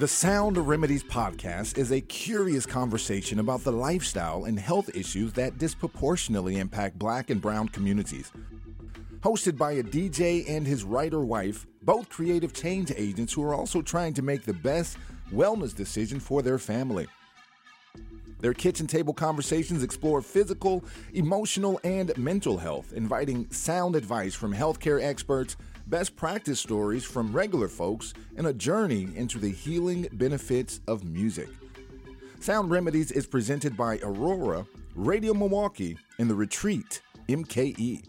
The Sound Remedies podcast is a curious conversation about the lifestyle and health issues that disproportionately impact black and brown communities. Hosted by a DJ and his writer wife, both creative change agents who are also trying to make the best wellness decision for their family. Their kitchen table conversations explore physical, emotional, and mental health, inviting sound advice from healthcare experts, best practice stories from regular folks, and a journey into the healing benefits of music. Sound Remedies is presented by Aurora, Radio Milwaukee, and The Retreat, MKE.